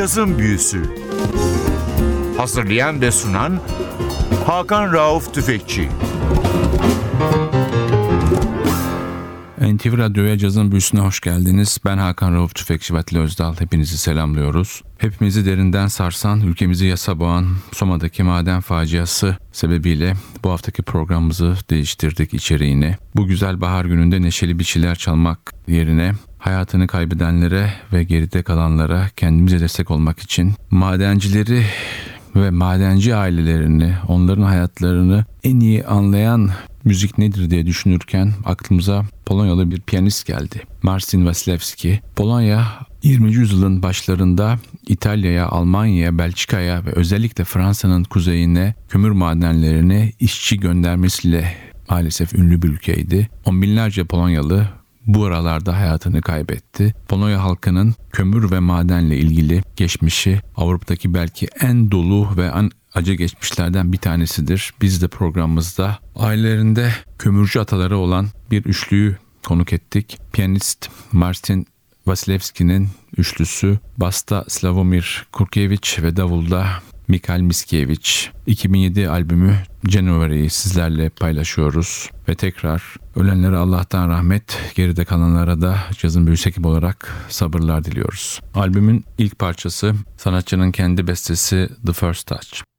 Cazın Büyüsü Hazırlayan ve sunan Hakan Rauf Tüfekçi NTV Radyo'ya Cazın Büyüsü'ne hoş geldiniz. Ben Hakan Rauf Tüfekçi Vatli Özdal. Hepinizi selamlıyoruz. Hepimizi derinden sarsan, ülkemizi yasa boğan Soma'daki maden faciası sebebiyle bu haftaki programımızı değiştirdik içeriğini. Bu güzel bahar gününde neşeli bir şeyler çalmak yerine hayatını kaybedenlere ve geride kalanlara kendimize destek olmak için madencileri ve madenci ailelerini, onların hayatlarını en iyi anlayan müzik nedir diye düşünürken aklımıza Polonyalı bir piyanist geldi. Marcin Wasilewski. Polonya 20. yüzyılın başlarında İtalya'ya, Almanya'ya, Belçika'ya ve özellikle Fransa'nın kuzeyine kömür madenlerine işçi göndermesiyle maalesef ünlü bir ülkeydi. On binlerce Polonyalı bu aralarda hayatını kaybetti. Polonya halkının kömür ve madenle ilgili geçmişi Avrupa'daki belki en dolu ve en acı geçmişlerden bir tanesidir. Biz de programımızda ailelerinde kömürcü ataları olan bir üçlüyü konuk ettik. Piyanist Martin Vasilevski'nin üçlüsü Basta Slavomir Kurkiewicz ve Davulda Mikhail Miskiewicz 2007 albümü January'yi sizlerle paylaşıyoruz ve tekrar ölenlere Allah'tan rahmet, geride kalanlara da cazın büyüsü ekip olarak sabırlar diliyoruz. Albümün ilk parçası sanatçının kendi bestesi The First Touch.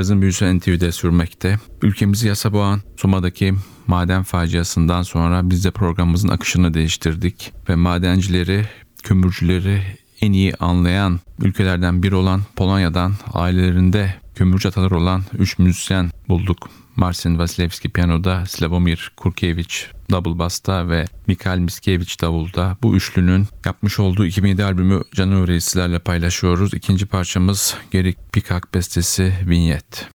Cazın büyüsü NTV'de sürmekte. Ülkemizi yasa boğan Soma'daki maden faciasından sonra biz de programımızın akışını değiştirdik ve madencileri, kömürcüleri en iyi anlayan ülkelerden biri olan Polonya'dan ailelerinde kömürcü atalar olan 3 müzisyen bulduk. Marcin Vasilevski piyanoda, Slavomir Kurkiewicz double bass'ta ve Mikhail Miskiewicz davulda. Bu üçlünün yapmış olduğu 2007 albümü January'i sizlerle paylaşıyoruz. İkinci parçamız Gerik Pikak bestesi Vignette.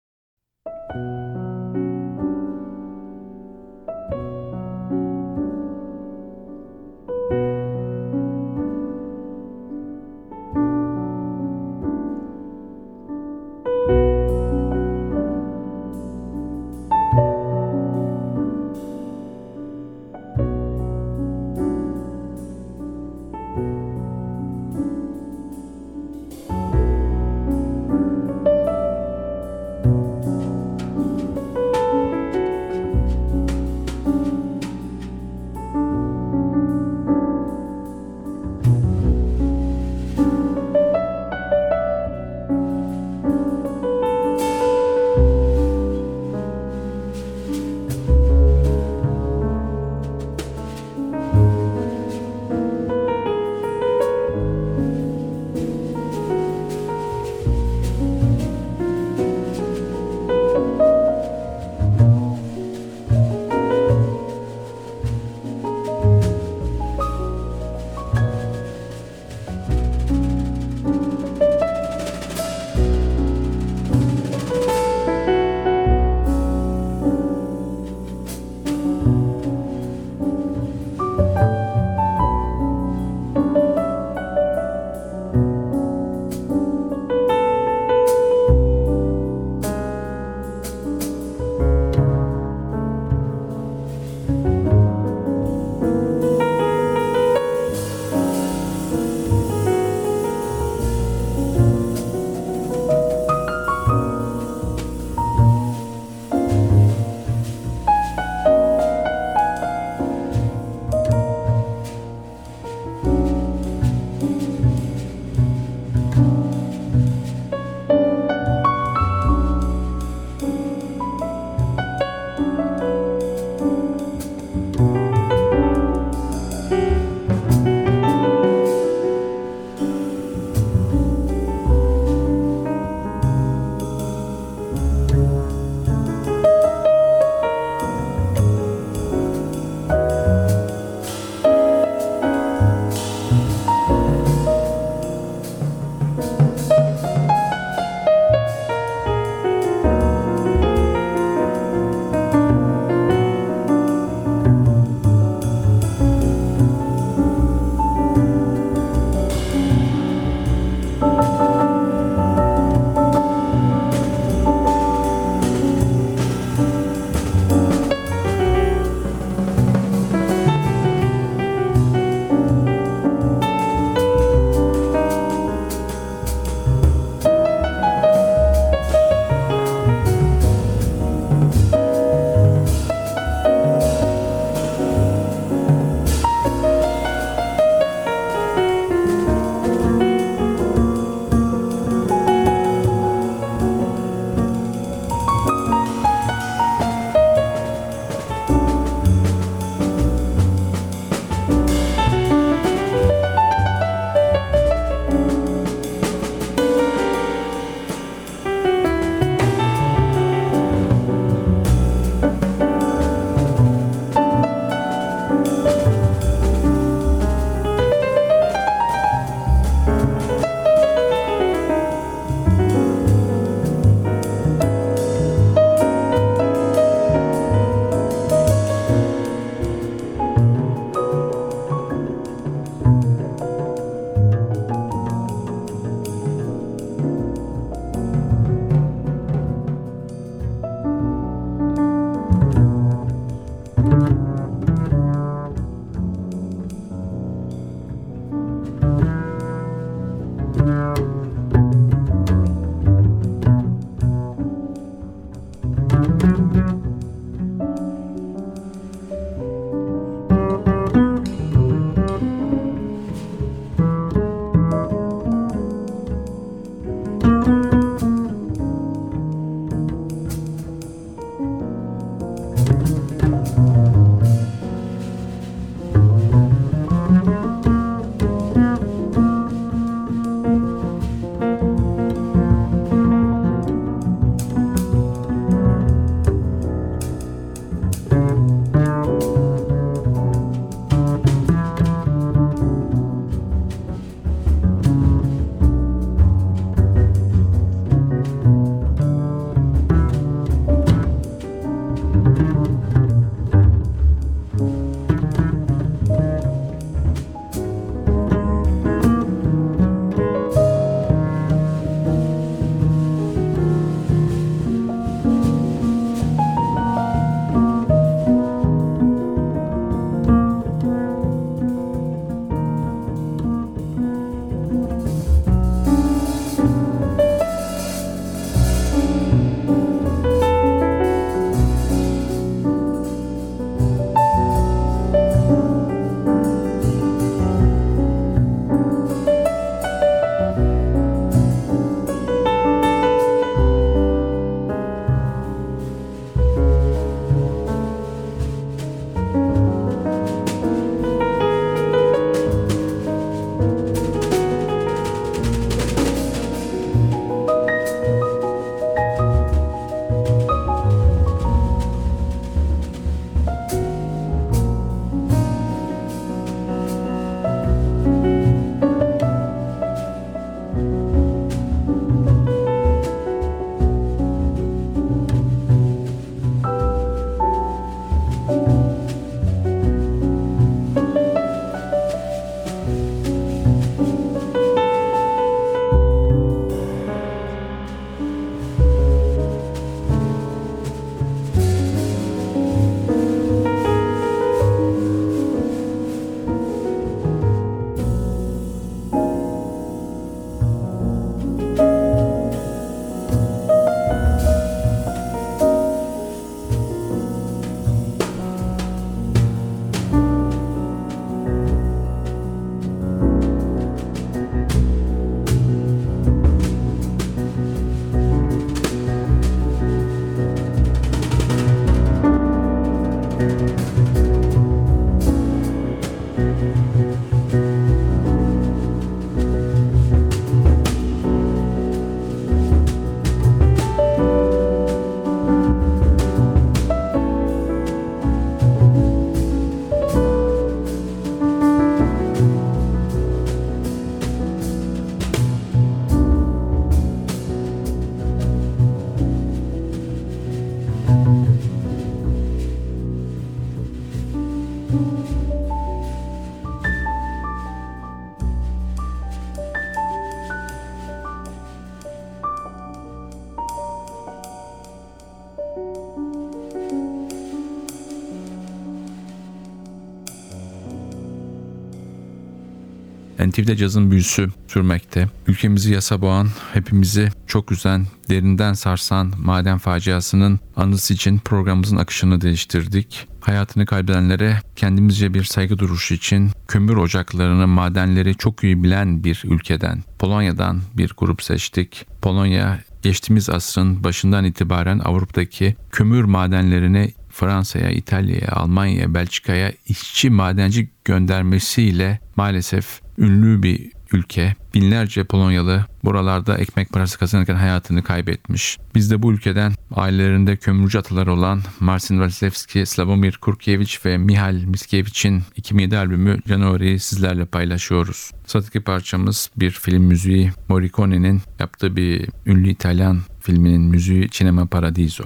NTV'de cazın büyüsü sürmekte. Ülkemizi yasa boğan, hepimizi çok üzen, derinden sarsan maden faciasının anısı için programımızın akışını değiştirdik. Hayatını kaybedenlere kendimizce bir saygı duruşu için kömür ocaklarını, madenleri çok iyi bilen bir ülkeden, Polonya'dan bir grup seçtik. Polonya geçtiğimiz asrın başından itibaren Avrupa'daki kömür madenlerini Fransa'ya, İtalya'ya, Almanya'ya, Belçika'ya işçi madenci göndermesiyle maalesef ünlü bir ülke. Binlerce Polonyalı buralarda ekmek parası kazanırken hayatını kaybetmiş. Biz de bu ülkeden ailelerinde kömürcü ataları olan Marcin Wasilewski, Slavomir Kurkiewicz ve Mihal Miskiewicz'in 2007 albümü January'i sizlerle paylaşıyoruz. Sıradaki parçamız bir film müziği Morricone'nin yaptığı bir ünlü İtalyan filminin müziği Cinema Paradiso.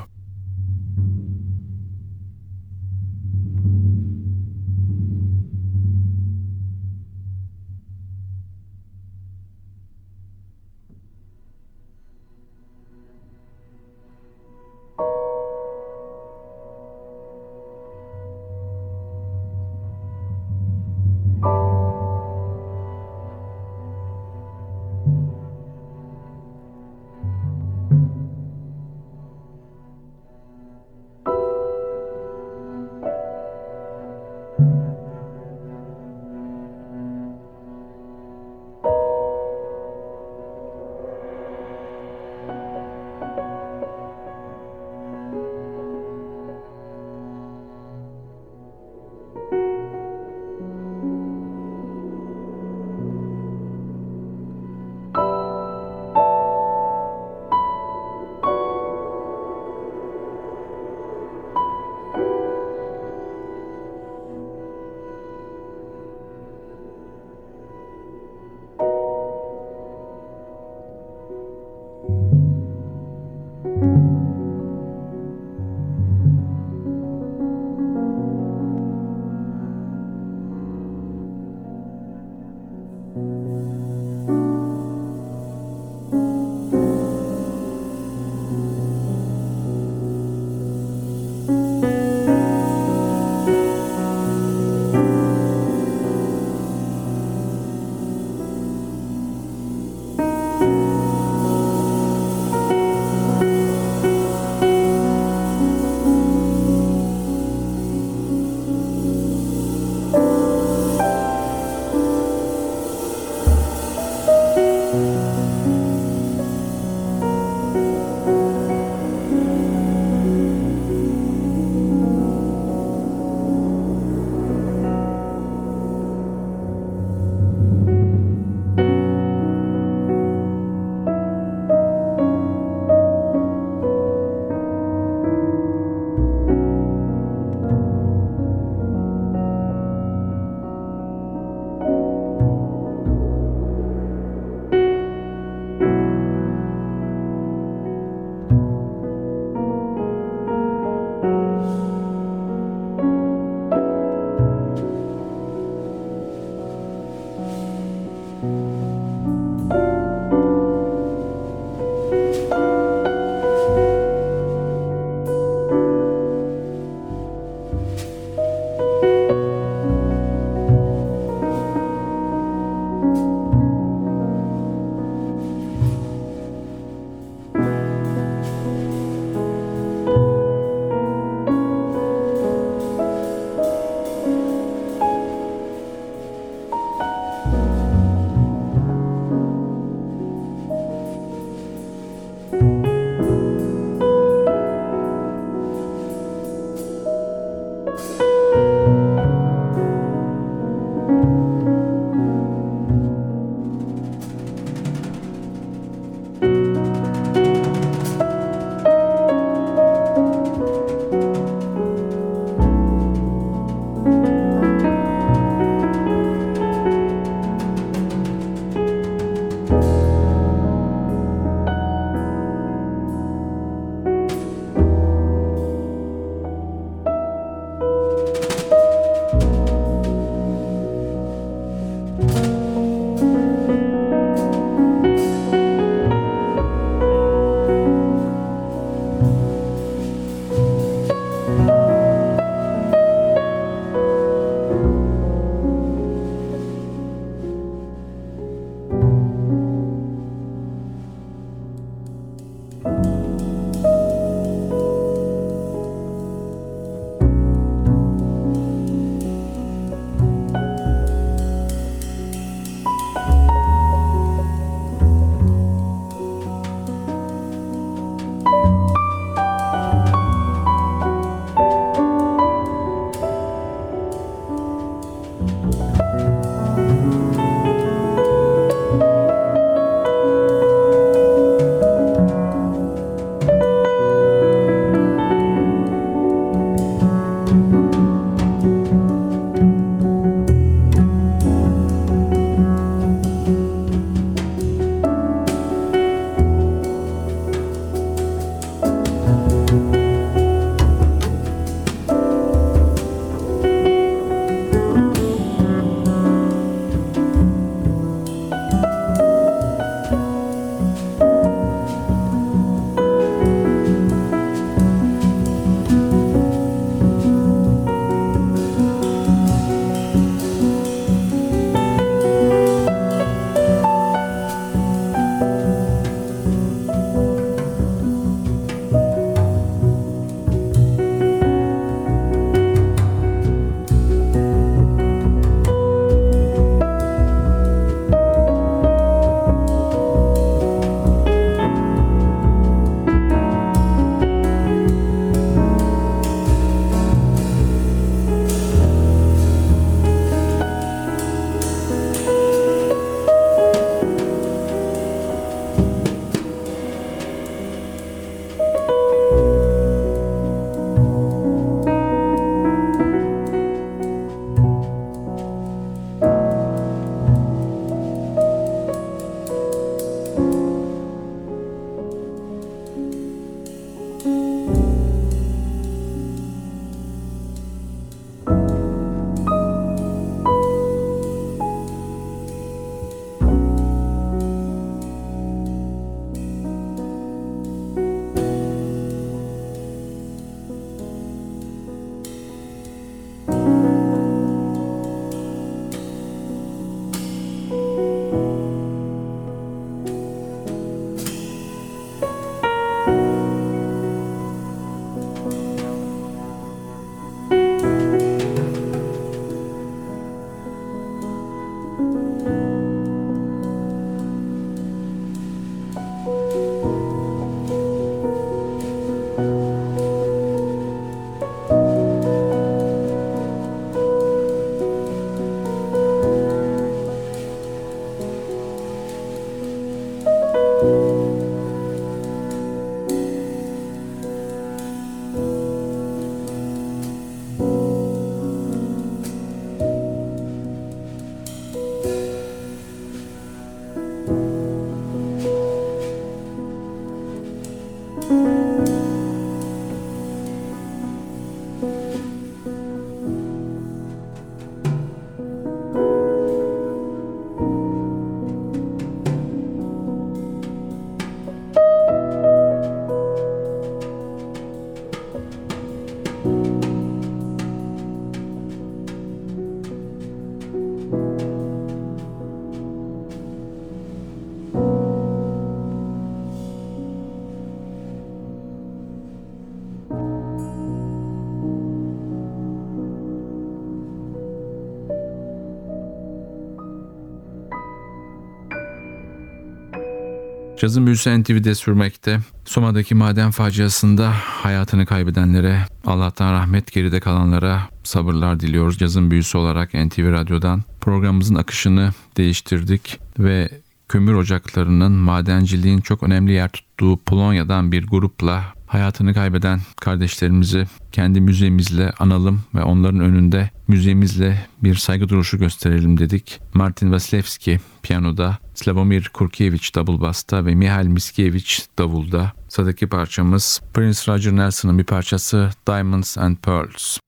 Cazın büyüsü NTV'de sürmekte. Soma'daki maden faciasında hayatını kaybedenlere, Allah'tan rahmet geride kalanlara sabırlar diliyoruz. Cazın büyüsü olarak NTV Radyo'dan programımızın akışını değiştirdik ve kömür ocaklarının madenciliğin çok önemli yer tuttuğu Polonya'dan bir grupla hayatını kaybeden kardeşlerimizi kendi müzemizle analım ve onların önünde müzemizle bir saygı duruşu gösterelim dedik. Martin Vasilevski piyanoda, Slavomir Kurkiewicz davul basta ve Mihail Miskiewicz davulda. Sıradaki parçamız Prince Roger Nelson'ın bir parçası Diamonds and Pearls.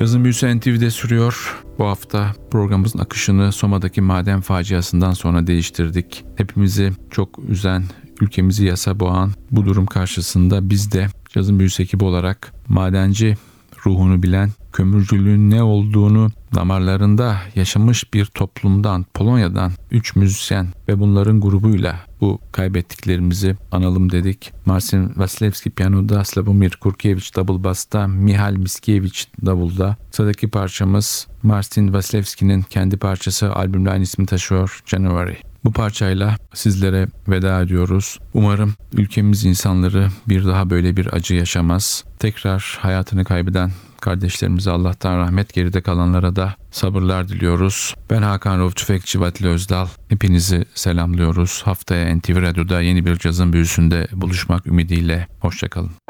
Cazın Büyüsü NTV'de sürüyor. Bu hafta programımızın akışını Soma'daki maden faciasından sonra değiştirdik. Hepimizi çok üzen, ülkemizi yasa boğan bu durum karşısında biz de Cazın Büyüsü ekibi olarak madenci ruhunu bilen, kömürcülüğün ne olduğunu damarlarında yaşamış bir toplumdan, Polonya'dan 3 müzisyen ve bunların grubuyla bu kaybettiklerimizi analım dedik. Marcin Vasilevski piyanoda, Slavomir Kurkiewicz double bass'ta, Mihal Miskiewicz davulda. Sıradaki parçamız Marcin Vasilevski'nin kendi parçası albümle aynı ismi taşıyor January. Bu parçayla sizlere veda ediyoruz. Umarım ülkemiz insanları bir daha böyle bir acı yaşamaz. Tekrar hayatını kaybeden kardeşlerimize Allah'tan rahmet geride kalanlara da sabırlar diliyoruz. Ben Hakan Rauf Tüfekçi Vatili Özdal. Hepinizi selamlıyoruz. Haftaya NTV Radyo'da yeni bir cazın büyüsünde buluşmak ümidiyle. Hoşçakalın.